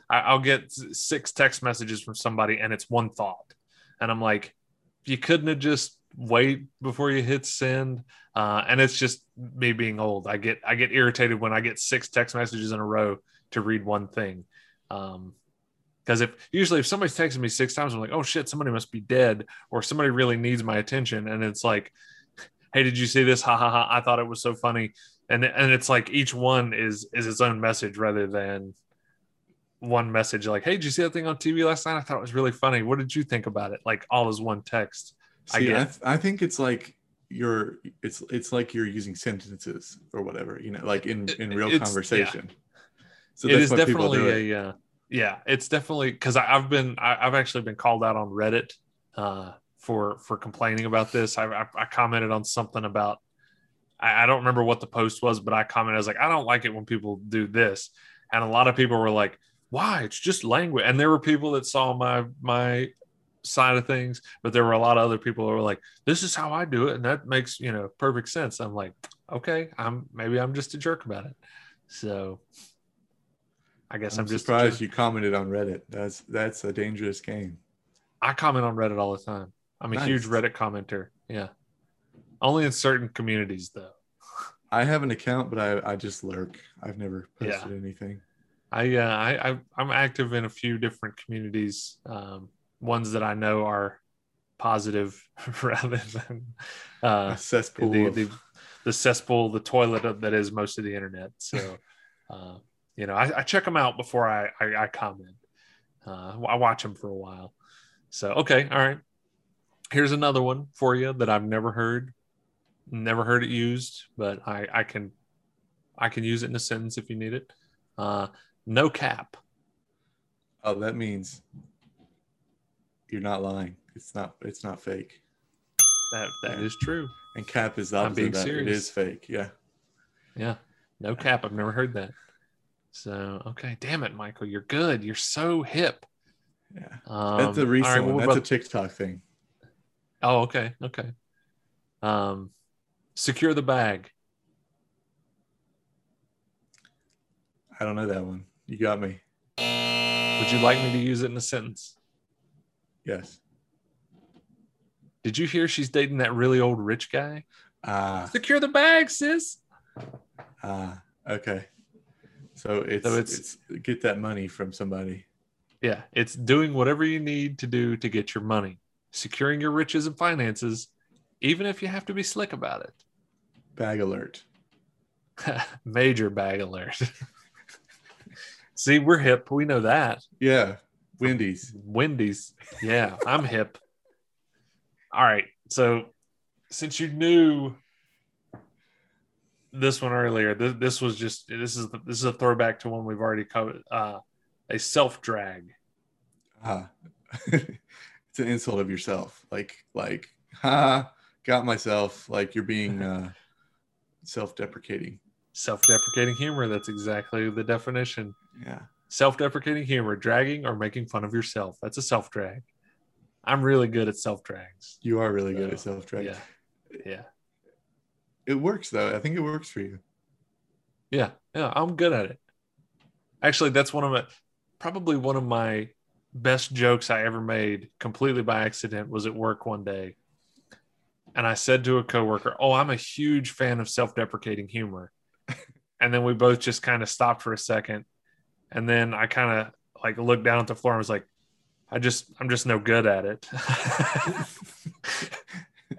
I, i'll get six text messages from somebody and it's one thought and i'm like you couldn't have just wait before you hit send uh, and it's just me being old i get i get irritated when i get six text messages in a row to read one thing um because if usually if somebody's texting me six times i'm like oh shit somebody must be dead or somebody really needs my attention. And it's like hey did you see this? Ha ha ha. I thought it was so funny. And and it's like each one is is its own message rather than one message like hey did you see that thing on tv last night? I thought it was really funny. What did you think about it? Like all is one text I See, I, get- th- I think it's like you're it's it's like you're using sentences or whatever, you know, like in in real It's- conversation. So it is why people do definitely it. a uh, yeah it's definitely because i've been I, i've actually been called out on reddit uh for for complaining about this. I i, I commented on something about I, I don't remember what the post was but i commented i was like i don't like it when people do this. And a lot of people were like why? It's just language. And there were people that saw my my side of things but there were a lot of other people who were like this is how i do it and that makes you know perfect sense. I'm like okay i'm maybe i'm just a jerk about it. So i guess I'm, i'm, just surprised jerk. you commented on Reddit. That's that's a dangerous game. i comment on reddit all the time i'm a Nice. huge reddit commenter yeah only in certain communities though I have an account, but I I just lurk. I've never Yeah. posted anything. I, uh, I, I I'm active in a few different communities. Um, ones that I know are positive *laughs* rather than uh, cesspool. the, the the cesspool, the toilet of- that is most of the internet. So, *laughs* uh, you know, I, I check them out before I I, I comment. Uh, I watch them for a while. So, okay, all right. Here's another one for you that I've never heard, never heard it used, but I I can I can use it in a sentence if you need it. Uh, no cap. oh, that means you're not lying. It's not. It's not fake. That that Yeah. is true. And cap is the I'm opposite that. It is fake. Yeah. Yeah. No cap. I've never heard that. So okay, damn it, Michael, you're good. You're so hip. Yeah. Um, That's a recent right, one. That's a TikTok thing. oh, okay, okay. Um, secure the bag. I don't know that one. You got me. Would you like me to use it in a sentence? Yes. Did you hear she's dating that really old rich guy? Ah. Secure the bag, sis. Ah. Okay. So it's, So it's it's- get that money from somebody. Yeah, it's doing whatever you need to do to get your money, securing your riches and finances, even if you have to be slick about it. Bag alert. *laughs* Major bag alert. *laughs* See, we're hip. We know that. Yeah. Wendy's. Wendy's. Yeah, I'm hip. *laughs* All right. So, since you knew this one earlier, this, this was just this is the, this is a throwback to one we've already covered. Uh, a self drag. Ah, *laughs* it's an insult of yourself. Like, like, ha, got myself. Like you're being *laughs* uh, self-deprecating. Self-deprecating humor. That's exactly the definition. Yeah. Self-deprecating humor, dragging or making fun of yourself. That's a self drag. I'm really good at self drags. You are really good at self-drag. Yeah. Yeah. It works though. I think it works for you. Yeah, yeah, I'm good at it. Actually, that's one of my probably one of my best jokes I ever made completely by accident was at work one day. And I said to a coworker, "Oh, I'm a huge fan of self-deprecating humor." *laughs* and then we both just kind of stopped for a second. And then I kind of like looked down at the floor and was like, "I just I'm just no good at it." *laughs*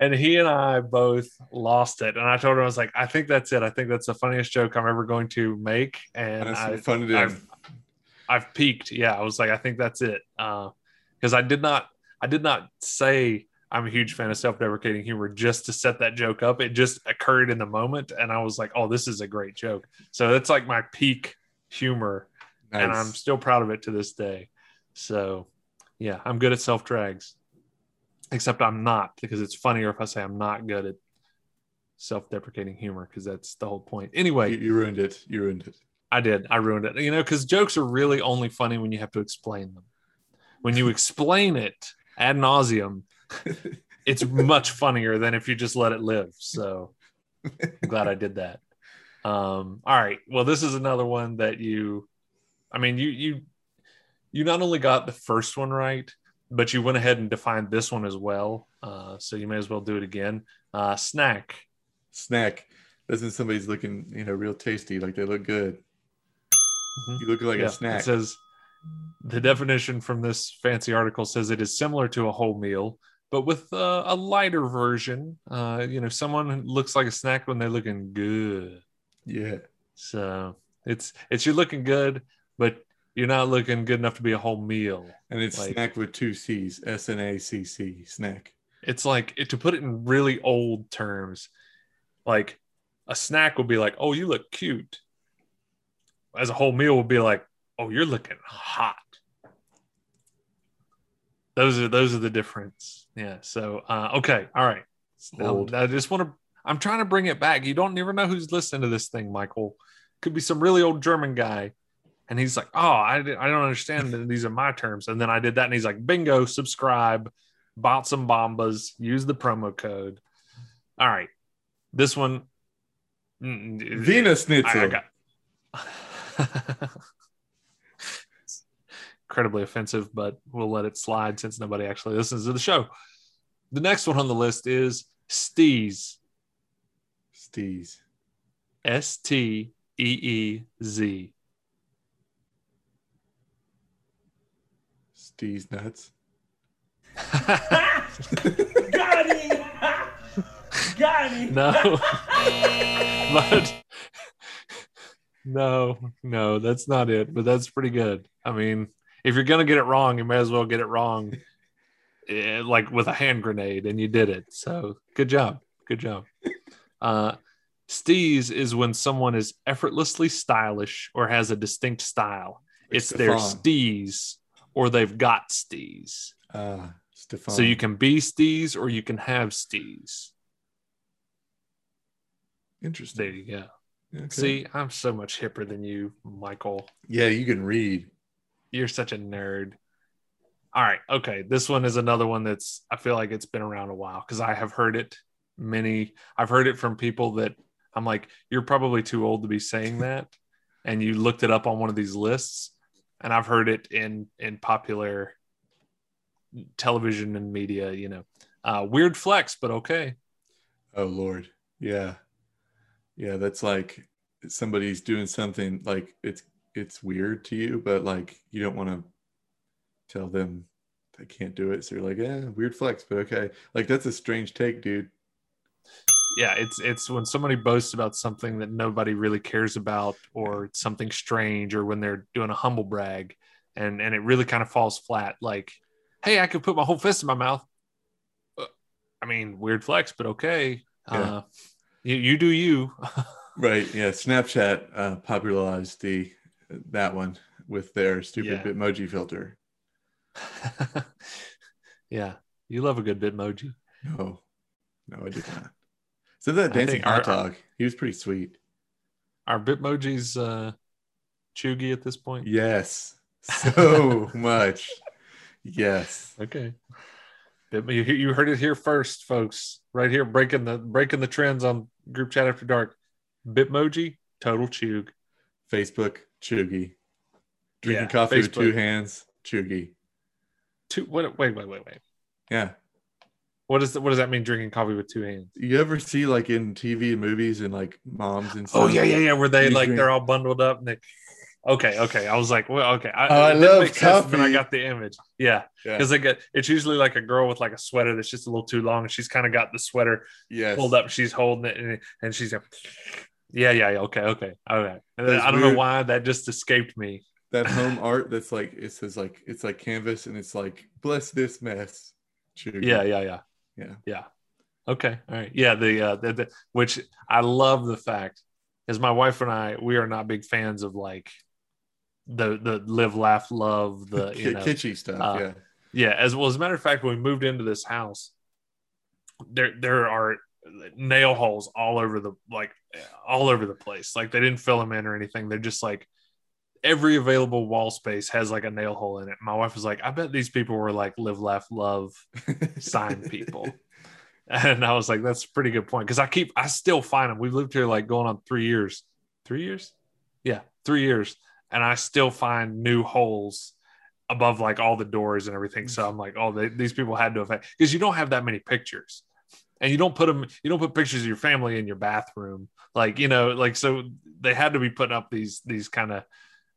and he and I both lost it. And I told him, I was like, I think that's it. I think that's the funniest joke I'm ever going to make. And I, do. I've, I've peaked. Yeah. I was like, I think that's it. Uh, cause I did not, I did not say I'm a huge fan of self-deprecating humor just to set that joke up. It just occurred in the moment. And I was like, oh, this is a great joke. So it's like my peak humor and I'm still proud of it to this day. So, yeah, I'm good at self drags, except I'm not because it's funnier if I say I'm not good at self deprecating humor because that's the whole point. Anyway, you, you ruined it. You ruined it. I did. I ruined it. You know, because jokes are really only funny when you have to explain them. When you explain it ad nauseum, *laughs* it's much funnier than if you just let it live. So I'm glad I did that. Um, all right. Well, this is another one that you, I mean, you you you not only got the first one right, but you went ahead and defined this one as well. Uh, so you may as well do it again. Uh, snack. Snack. Doesn't somebody's looking, you know, real tasty, like they look good. Mhm. You look like Yeah, a snack. It says the definition from this fancy article says it is similar to a whole meal, but with uh, a lighter version. Uh, you know, someone looks like a snack when they're looking good. yeah. So it's it's you're looking good, but you're not looking good enough to be a whole meal. And it's Like- snack with two C's. S N A C C. Snack. It's like to put it in really old terms, like a snack would be like, "Oh, you look cute." As a whole meal would be like, "Oh, you're looking hot." Those are those are the difference. Yeah. So uh, okay, all right. Now. I just want to. I'm trying to bring it back. You don't never know who's listening to this thing, Michael. Could be some really old German guy, and he's like, "Oh, I, I don't understand. These are my terms." And then I did that, and he's like, "Bingo! Subscribe, bought some bombas, use the promo code." All right, this one. Mm, Venus Wiener I, I got. *laughs* Incredibly offensive, but we'll let it slide since nobody actually listens to the show. The next one on the list is Steez. Steez. S T E E Z. Steez nuts. *laughs* Got him! Got him! No, but *laughs* no, no, that's not it. But that's pretty good. I mean, if you're gonna get it wrong, you may as well get it wrong, *laughs* eh, like with a hand grenade, and you did it. So good job, good job. Uh, steez is when someone is effortlessly stylish or has a distinct style. It's their Stefan. steez or they've got steez. Ah, Stefan. So you can be steez or you can have steez. Interesting. There you go. Okay. See, I'm so much hipper than you, Michael. Yeah, you can read. You're such a nerd. All right. Okay. This one is another one that's, I feel like it's been around a while because I have heard it many, I've heard it from people that I'm like, you're probably too old to be saying that. and you looked it up on one of these lists. And I've heard it in, in popular television and media, you know, uh, weird flex, but okay. Oh Lord. Yeah. Yeah, that's like somebody's doing something like it's it's weird to you, but like you don't want to tell them they can't do it. So you're like, yeah, weird flex, but okay. Like that's a strange take, dude. Yeah it's it's when somebody boasts about something that nobody really cares about or something strange or when they're doing a humble brag and and it really kind of falls flat like hey i could put my whole fist in my mouth Uh, i mean weird flex but okay Yeah. uh you, you do you *laughs* Right. Yeah. Snapchat uh, popularized the that one with their stupid Yeah. Bitmoji filter. *laughs* yeah you love a good bitmoji No, no, I did not. So that dancing hot dog, he was pretty sweet. are bitmojis uh chuggy at this point Yes, *laughs* so much. Yes. Okay. You, heard it here first, folks. Right here, breaking the breaking the trends on group chat after dark. Bitmoji, total chug. Facebook, Cheugy. Drinking Yeah, coffee with two hands, Cheugy. Two. What? Wait, wait, wait, wait. Yeah. What does what does that mean? Drinking coffee with two hands? You ever see like in TV and movies and like moms and oh, stuff? Oh yeah, yeah, yeah. Where they like drink- they're all bundled up and they. Okay, okay. I was like, well, okay. I, Oh, I love make sense, I got the image. Yeah, Yeah. because they get it's usually like a girl with like a sweater that's just a little too long. She's kind of got the sweater Yes. pulled up. She's holding it, and, and she's like, yeah, yeah, yeah, okay, okay, then That's I don't know why that just escaped me. That *laughs* home art that's like it says like it's like canvas and it's like bless this mess. Cheugy. Yeah, yeah, yeah, Yeah. yeah. Okay, all right, yeah. The uh, the, the which I love the fact is my wife and I we are not big fans of like the the live, laugh, love *laughs* the you know kitschy stuff. uh, yeah. Yeah, as well as a matter of fact, when we moved into this house, there there are nail holes all over the like all over the place. Like they didn't fill them in or anything. They're just like every available wall space has like a nail hole in it. My wife was like, I bet these people were like live, laugh, love sign people. *laughs* And I was like, that's a pretty good point. Cause I keep I still find them. We've lived here like going on three years. Three years? Yeah, three years. And I still find new holes above like all the doors and everything. So I'm like, oh, they, these people had to have because you don't have that many pictures, and you don't put them, you don't put pictures of your family in your bathroom, like you know, like so they had to be putting up these these kind of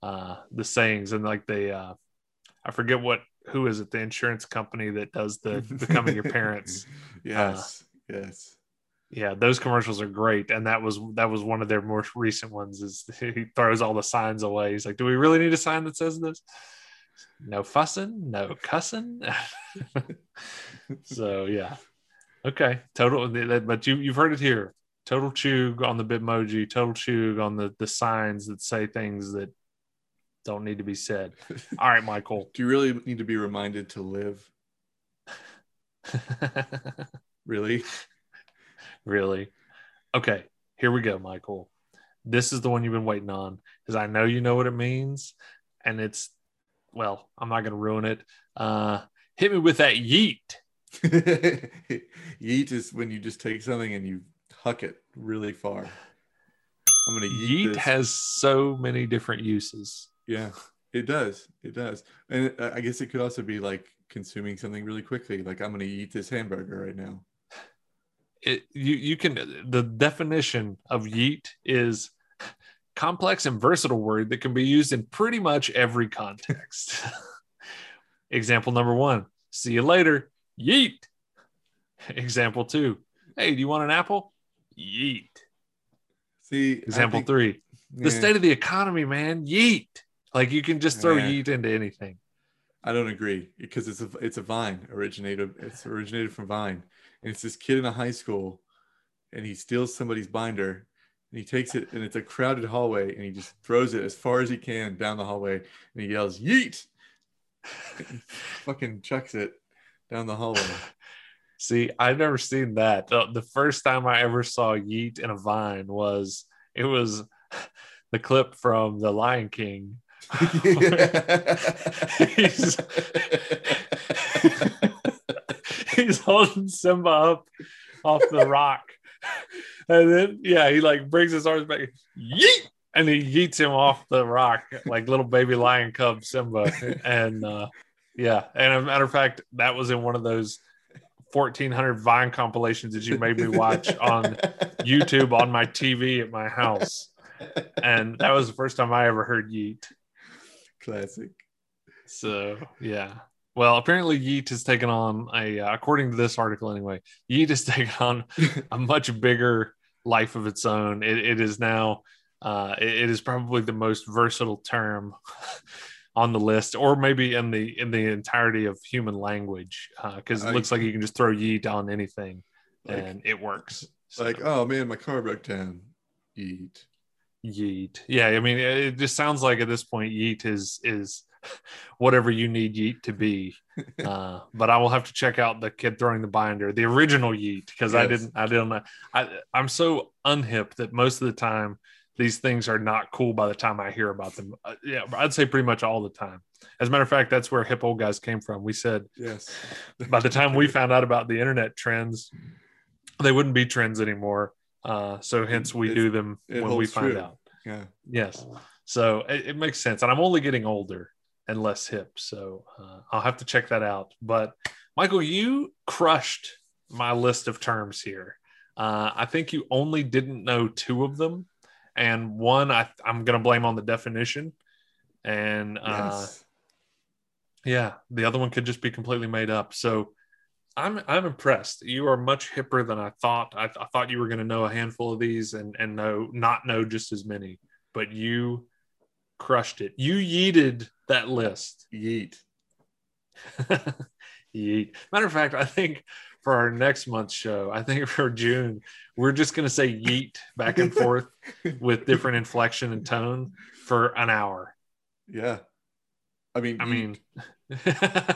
uh the sayings and like they uh I forget what who is it the insurance company that does the becoming your parents. *laughs* yes. yes. Yeah, those commercials are great, and that was that was one of their more recent ones. Is *laughs* he throws all the signs away? He's like, "Do we really need a sign that says this?" No fussing, no cussing. *laughs* so yeah, okay, total. But you you've heard it here. Total chug on the Bitmoji. Total chug on the the signs that say things that don't need to be said. *laughs* All right, Michael. Do you really need to be reminded to live? *laughs* Really? Really? Okay, here we go, Michael. This is the one you've been waiting on because I know you know what it means. And it's, well, I'm not going to ruin it. Uh, hit me with that yeet. *laughs* yeet is when you just take something and you huck it really far. I'm gonna yeet, Yeet this. has so many different uses. Yeah, it does. It does, and uh, I guess it could also be like consuming something really quickly. Like I'm gonna eat this hamburger right now. It, you, you can, the definition of yeet is complex and versatile word that can be used in pretty much every context. *laughs* Example number one, see you later, yeet. Example two, hey, do you want an apple? Yeet. See, Example think- three, the state of the economy, man, yeet. Like you can just throw Yeah. yeet into anything. I don't agree because it's a it's a Vine originated. It's originated from Vine, and it's this kid in a high school, and he steals somebody's binder, and he takes it, and it's a crowded hallway, and he just throws it as far as he can down the hallway, and he yells "Yeet!" *laughs* fucking chucks it down the hallway. *laughs* See, I've never seen that. The, the first time I ever saw yeet in a vine was it was *laughs* the clip from The Lion King. *laughs* He's- *laughs* He's holding Simba up off the rock. And then, yeah, he like brings his arms back, yeet, and he yeets him off the rock like little baby lion cub Simba. And uh, yeah, and a matter of fact, that was in one of those 1400 Vine compilations that you made me watch on YouTube on my TV at my house. And that was the first time I ever heard yeet. Classic. So yeah. Well, apparently Yeet has taken on a, uh, according to this article anyway, Yeet has *laughs* taken on a much bigger life of its own. It, it is now, uh, it, it is probably the most versatile term *laughs* on the list, or maybe in the in the entirety of human language, because it I- looks like you can just throw Yeet on anything Like- and it works. So, like, oh man, my car broke down. Eat. Yeet. Yeah, I mean, it just sounds like at this point, Yeet is is *laughs* whatever you need Yeet to be. *laughs* Uh, but I will have to check out the kid throwing the binder, the original Yeet, because I didn't, I didn't. I, I'm so unhip that most of the time these things are not cool by the time I hear about them. Uh, yeah, I'd say pretty much all the time. As a matter of fact, that's where hip old guys came from. We said Yes. by the time we *laughs* found out about the internet trends, they wouldn't be trends anymore. Uh, so hence we It's- do them when we find true. out. Yeah. Yes. So it, it makes sense. And I'm only getting older and less hip. So uh, I'll have to check that out. But Michael, you crushed my list of terms here. Uh, I think you only didn't know two of them. And one I, I'm going to blame on the definition. And uh, Yes. yeah, the other one could just be completely made up. So I'm I'm impressed. You are much hipper than I thought. I, I thought you were going to know a handful of these and and know not know just as many, but you crushed it. You yeeted that list. Yeet. *laughs* Yeet. Matter of fact, I think for our next month's show, I think for June, we're just going to say yeet back and forth *laughs* with different inflection and tone for an hour. Yeah. I mean, I yeet. mean, *laughs*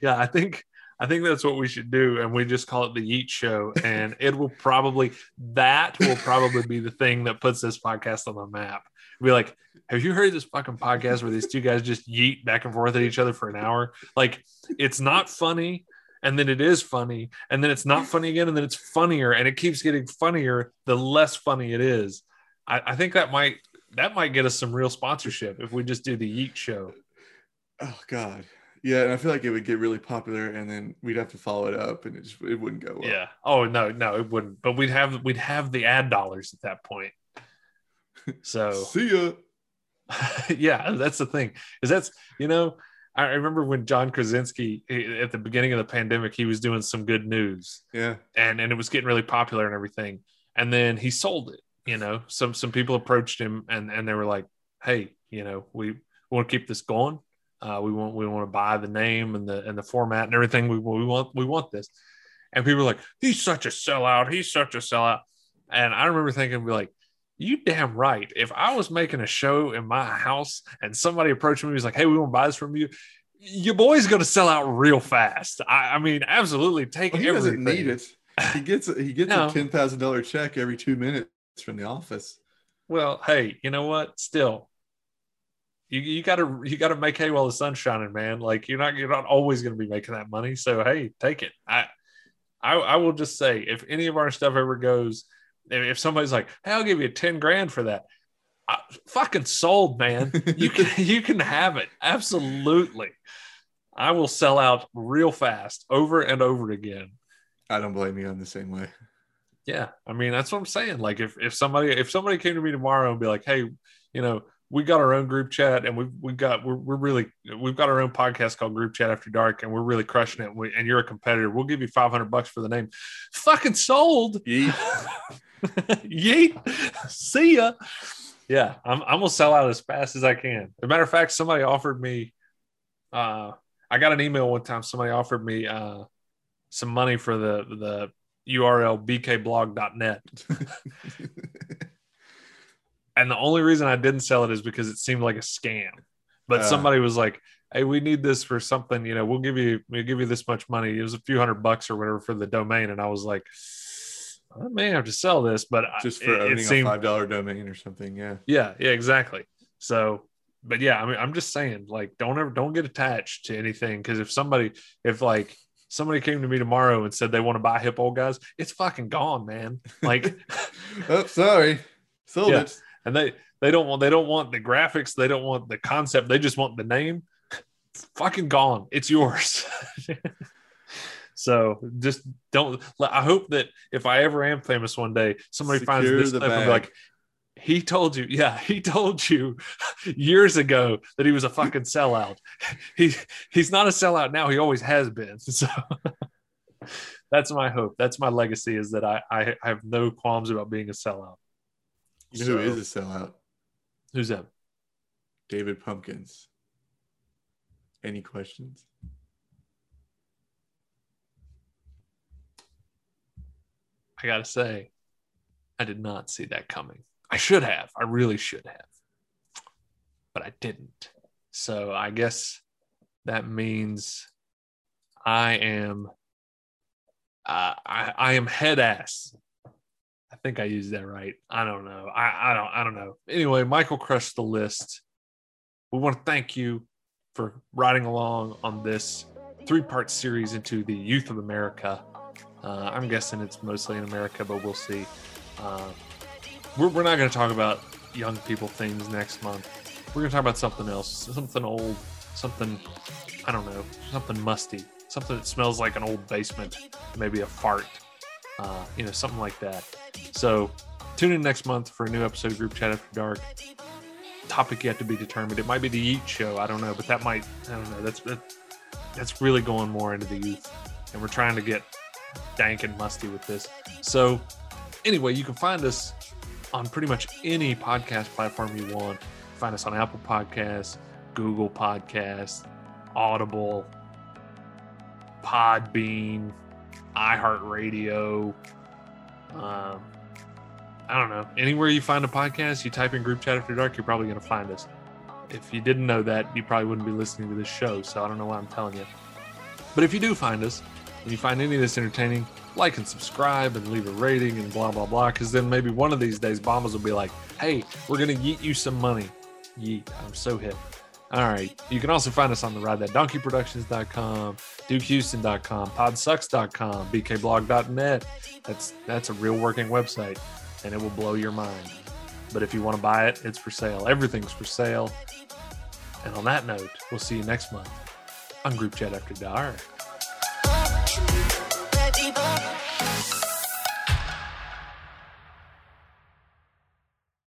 yeah, I think I think that's what we should do, and we just call it the Yeet Show, and it will probably that will probably be the thing that puts this podcast on the map. Be like, have you heard this fucking podcast where these two guys just yeet back and forth at each other for an hour? Like, it's not funny, and then it is funny, and then it's not funny again, and then it's funnier, and it keeps getting funnier the less funny it is. I, I think that might that might get us some real sponsorship if we just do the Yeet Show. oh god. Yeah, and I feel like it would get really popular, and then we'd have to follow it up, and it just it wouldn't go well. Yeah. Oh no, no, it wouldn't. But we'd have we'd have the ad dollars at that point. *laughs* So See ya. *laughs* yeah, that's the thing. Is that's you know, I remember when John Krasinski at the beginning of the pandemic, he was doing some good news Yeah. and and it was getting really popular and everything. And then he sold it. You know, some some people approached him and and they were like, "Hey, you know, we, want to keep this going. Uh, we want we want to buy the name and the and the format and everything. We we want we want this." And people were like, "He's such a sellout. He's such a sellout." And I remember thinking, "Be like." You damn right. If I was making a show in my house and somebody approached me and was like, "Hey, we want to buy this from you," your boy's going to sell out real fast. I, I mean, absolutely take Well, he everything. doesn't need it. He *laughs* gets he gets No. a ten thousand dollar check every two minutes from the office. Well, hey, you know what? Still, you you gotta you gotta make hay while the sun's shining, man. Like you're not you're not always gonna be making that money. So hey, take it. I I, I will just say if any of our stuff ever goes, if, somebody's like, hey, I'll give you ten grand for that. I, fucking sold, man. You can *laughs* you can have it. Absolutely. I will sell out real fast over and over again. I don't blame you. I'm the same way. Yeah, I mean that's what I'm saying. Like if if somebody if somebody came to me tomorrow and be like, hey, you know, we got our own group chat and we've we've got we're, we're really we've got our own podcast called Group Chat After Dark and we're really crushing it. And, we, and you're a competitor. We'll give you 500 bucks for the name. Fucking sold. Yeet. *laughs* Yeet. See ya. Yeah, I'm I'm gonna sell out as fast as I can. As a matter of fact, somebody offered me. Uh, I got an email one time. Somebody offered me uh some money for the the URL bkblog.net. *laughs* And the only reason I didn't sell it is because it seemed like a scam. But Uh. somebody was like, "Hey, we need this for something. You know, we'll give you we'll give you this much money. It was a few hundred bucks or whatever for the domain." And I was like, "I may have to sell this," but Just for it, it owning seemed, a five dollar domain or something. Yeah. yeah, yeah, exactly. So, but yeah, I mean, I'm just saying, like, don't ever don't get attached to anything because if somebody, if like somebody came to me tomorrow and said they want to buy hip old guys, it's fucking gone, man. Like. *laughs* oh, sorry. Sold Yeah. it. And they they don't want they don't want the graphics they don't want the concept they just want the name fucking gone it's yours *laughs* so just don't i hope that if i ever am famous one day somebody finds this clip and be like he told you, yeah, he told you *laughs* years ago that he was a fucking sellout. *laughs* He he's not a sellout now. He always has been. So that's my hope. That's my legacy is that I I have no qualms about being a sellout. You know who is a sellout? Who's that? David Pumpkins. Any questions? I gotta say, I did not see that coming. I should have. I really should have. But I didn't. So I guess that means I am uh, I, I am head ass. I think I used that right. I don't know. I, I don't I don't know. Anyway, Michael crushed the list. We want to thank you for riding along on this three-part series into the youth of America. Uh, I'm guessing it's mostly in America, but we'll see. Uh, we're, we're not going to talk about young people things next month. We're going to talk about something else, something old, something, I don't know, something musty, something that smells like an old basement, maybe a fart, uh, you know, something like that. So tune in next month for a new episode of Group Chat After Dark. Topic yet to be determined. It might be the Yeet Show. I don't know, but that might, I don't know. That's, that, that's really going more into the youth. And we're trying to get dank and musty with this. So, anyway, you can find us on pretty much any podcast platform you want. Find us on Apple Podcasts, Google Podcasts, Audible, Podbean, iHeartRadio. Um, I don't know. Anywhere you find a podcast, you type in Group Chat After Dark, you're probably going to find us. If you didn't know that, you probably wouldn't be listening to this show. So I don't know why I'm telling you. But if you do find us, and you find any of this entertaining, like and subscribe and leave a rating and blah blah blah. Because then maybe one of these days, Bombas will be like, "Hey, we're gonna yeet you some money." Yeet! I'm so hip. All right. You can also find us on the ride that donkeyproductions.com, dukehouston.com, podsucks.com, bkblog.net. That's that's a real working website and it will blow your mind. But if you want to buy it, it's for sale. Everything's for sale. And on that note, we'll see you next month on Group Chat After Dark.